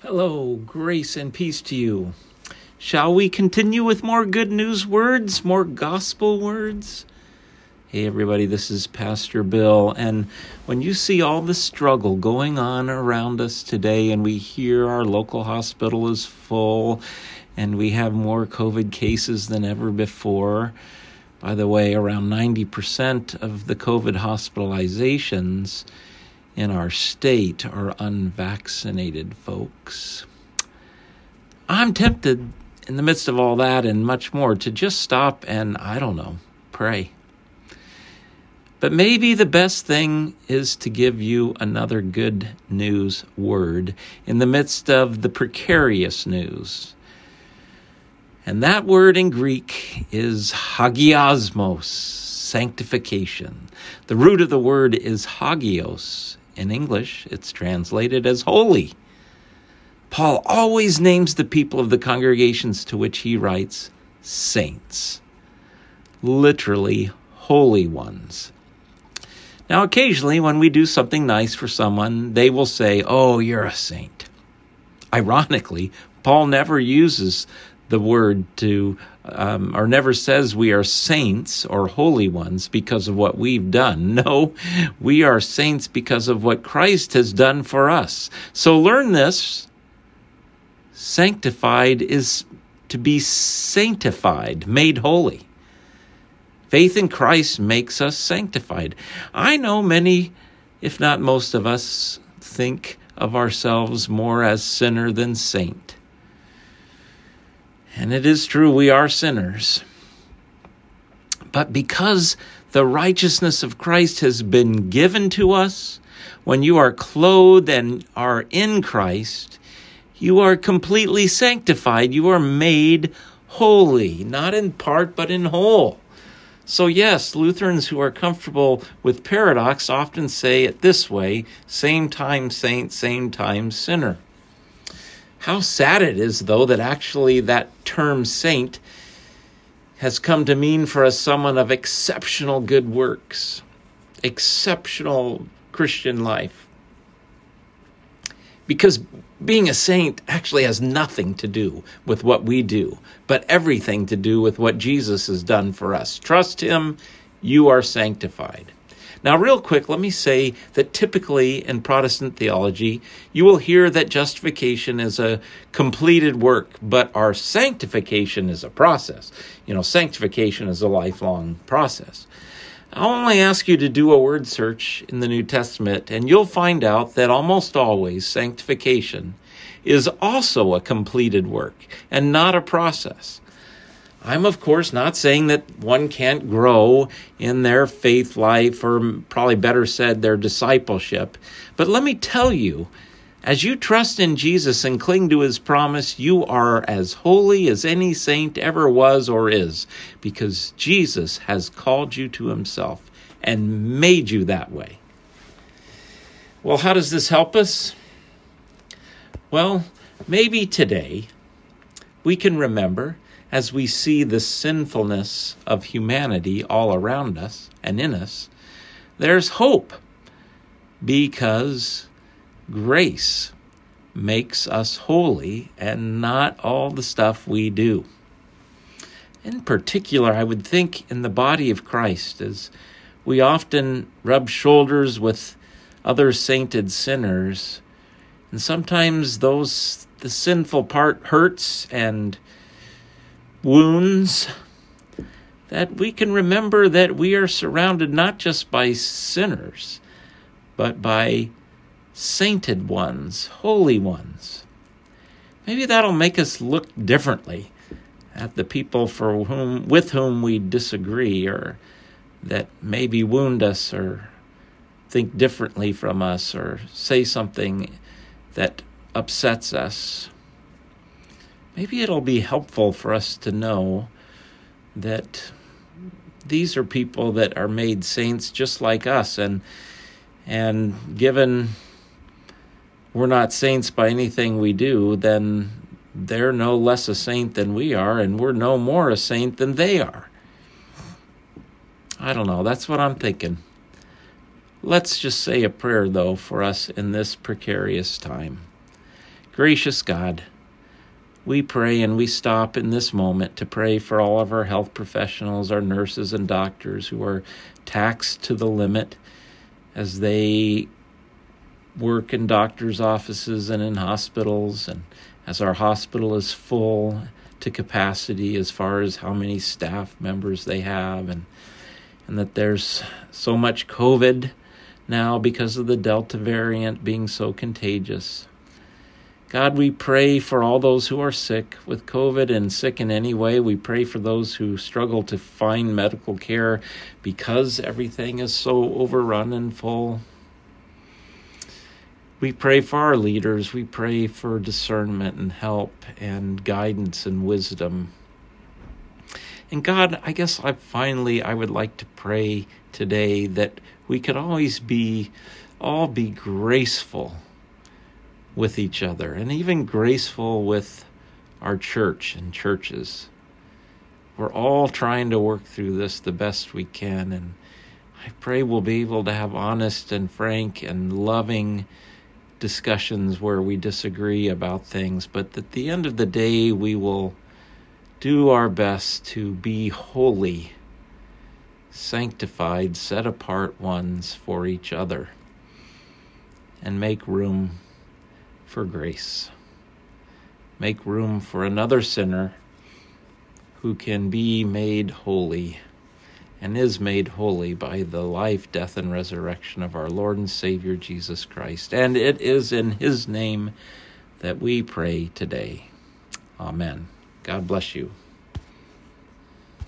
Hello, grace and peace to you. Shall we continue with more good news words, more gospel words? Hey, everybody, this is Pastor Bill. And when you see all the struggle going on around us today, and we hear our local hospital is full, and we have more COVID cases than ever before, by the way, around 90% of the COVID hospitalizations in our state are unvaccinated folks. I'm tempted in the midst of all that and much more to just stop and, I don't know, pray. But maybe the best thing is to give you another good news word in the midst of the precarious news. And that word in Greek is hagiasmos, sanctification. The root of the word is hagios, in English, it's translated as holy. Paul always names the people of the congregations to which he writes saints, literally holy ones. Now, occasionally, when we do something nice for someone, they will say, Oh, you're a saint. Ironically, Paul never uses the word to, um, or never says we are saints or holy ones because of what we've done. No, we are saints because of what Christ has done for us. So learn this. Sanctified is to be sanctified, made holy. Faith in Christ makes us sanctified. I know many, if not most of us, think of ourselves more as sinner than saint. And it is true, we are sinners. But because the righteousness of Christ has been given to us, when you are clothed and are in Christ, you are completely sanctified. You are made holy, not in part, but in whole. So, yes, Lutherans who are comfortable with paradox often say it this way same time saint, same time sinner. How sad it is, though, that actually that term saint has come to mean for us someone of exceptional good works, exceptional Christian life. Because being a saint actually has nothing to do with what we do, but everything to do with what Jesus has done for us. Trust Him, you are sanctified. Now, real quick, let me say that typically in Protestant theology, you will hear that justification is a completed work, but our sanctification is a process. You know, sanctification is a lifelong process. I'll only ask you to do a word search in the New Testament, and you'll find out that almost always sanctification is also a completed work and not a process. I'm, of course, not saying that one can't grow in their faith life, or probably better said, their discipleship. But let me tell you, as you trust in Jesus and cling to his promise, you are as holy as any saint ever was or is, because Jesus has called you to himself and made you that way. Well, how does this help us? Well, maybe today we can remember as we see the sinfulness of humanity all around us and in us, there's hope because grace makes us holy and not all the stuff we do. In particular, I would think in the body of Christ, as we often rub shoulders with other sainted sinners, and sometimes those the sinful part hurts and wounds, that we can remember that we are surrounded not just by sinners, but by sainted ones, holy ones. Maybe that'll make us look differently at the people for whom with whom we disagree or that maybe wound us or think differently from us or say something that upsets us maybe it'll be helpful for us to know that these are people that are made saints just like us and and given we're not saints by anything we do then they're no less a saint than we are and we're no more a saint than they are. I don't know. That's what i'm thinking. Let's just say a prayer though for us in this precarious time. Gracious God, we pray and we stop in this moment to pray for all of our health professionals, our nurses and doctors who are taxed to the limit as they work in doctors' offices and in hospitals, and as our hospital is full to capacity as far as how many staff members they have, and and that there's so much COVID now because of the Delta variant being so contagious. God, we pray for all those who are sick with COVID and sick in any way. We pray for those who struggle to find medical care because everything is so overrun and full. We pray for our leaders. We pray for discernment and help and guidance and wisdom. And God, I guess I finally I would like to pray today that we could always be all be graceful with each other and even graceful with our church and churches. We're all trying to work through this the best we can, and I pray we'll be able to have honest and frank and loving discussions where we disagree about things, but at the end of the day, we will do our best to be holy, sanctified, set apart ones for each other, and make room for grace. Make room for another sinner who can be made holy and is made holy by the life, death, and resurrection of our Lord and Savior Jesus Christ. And it is in His name that we pray today. Amen. God bless you.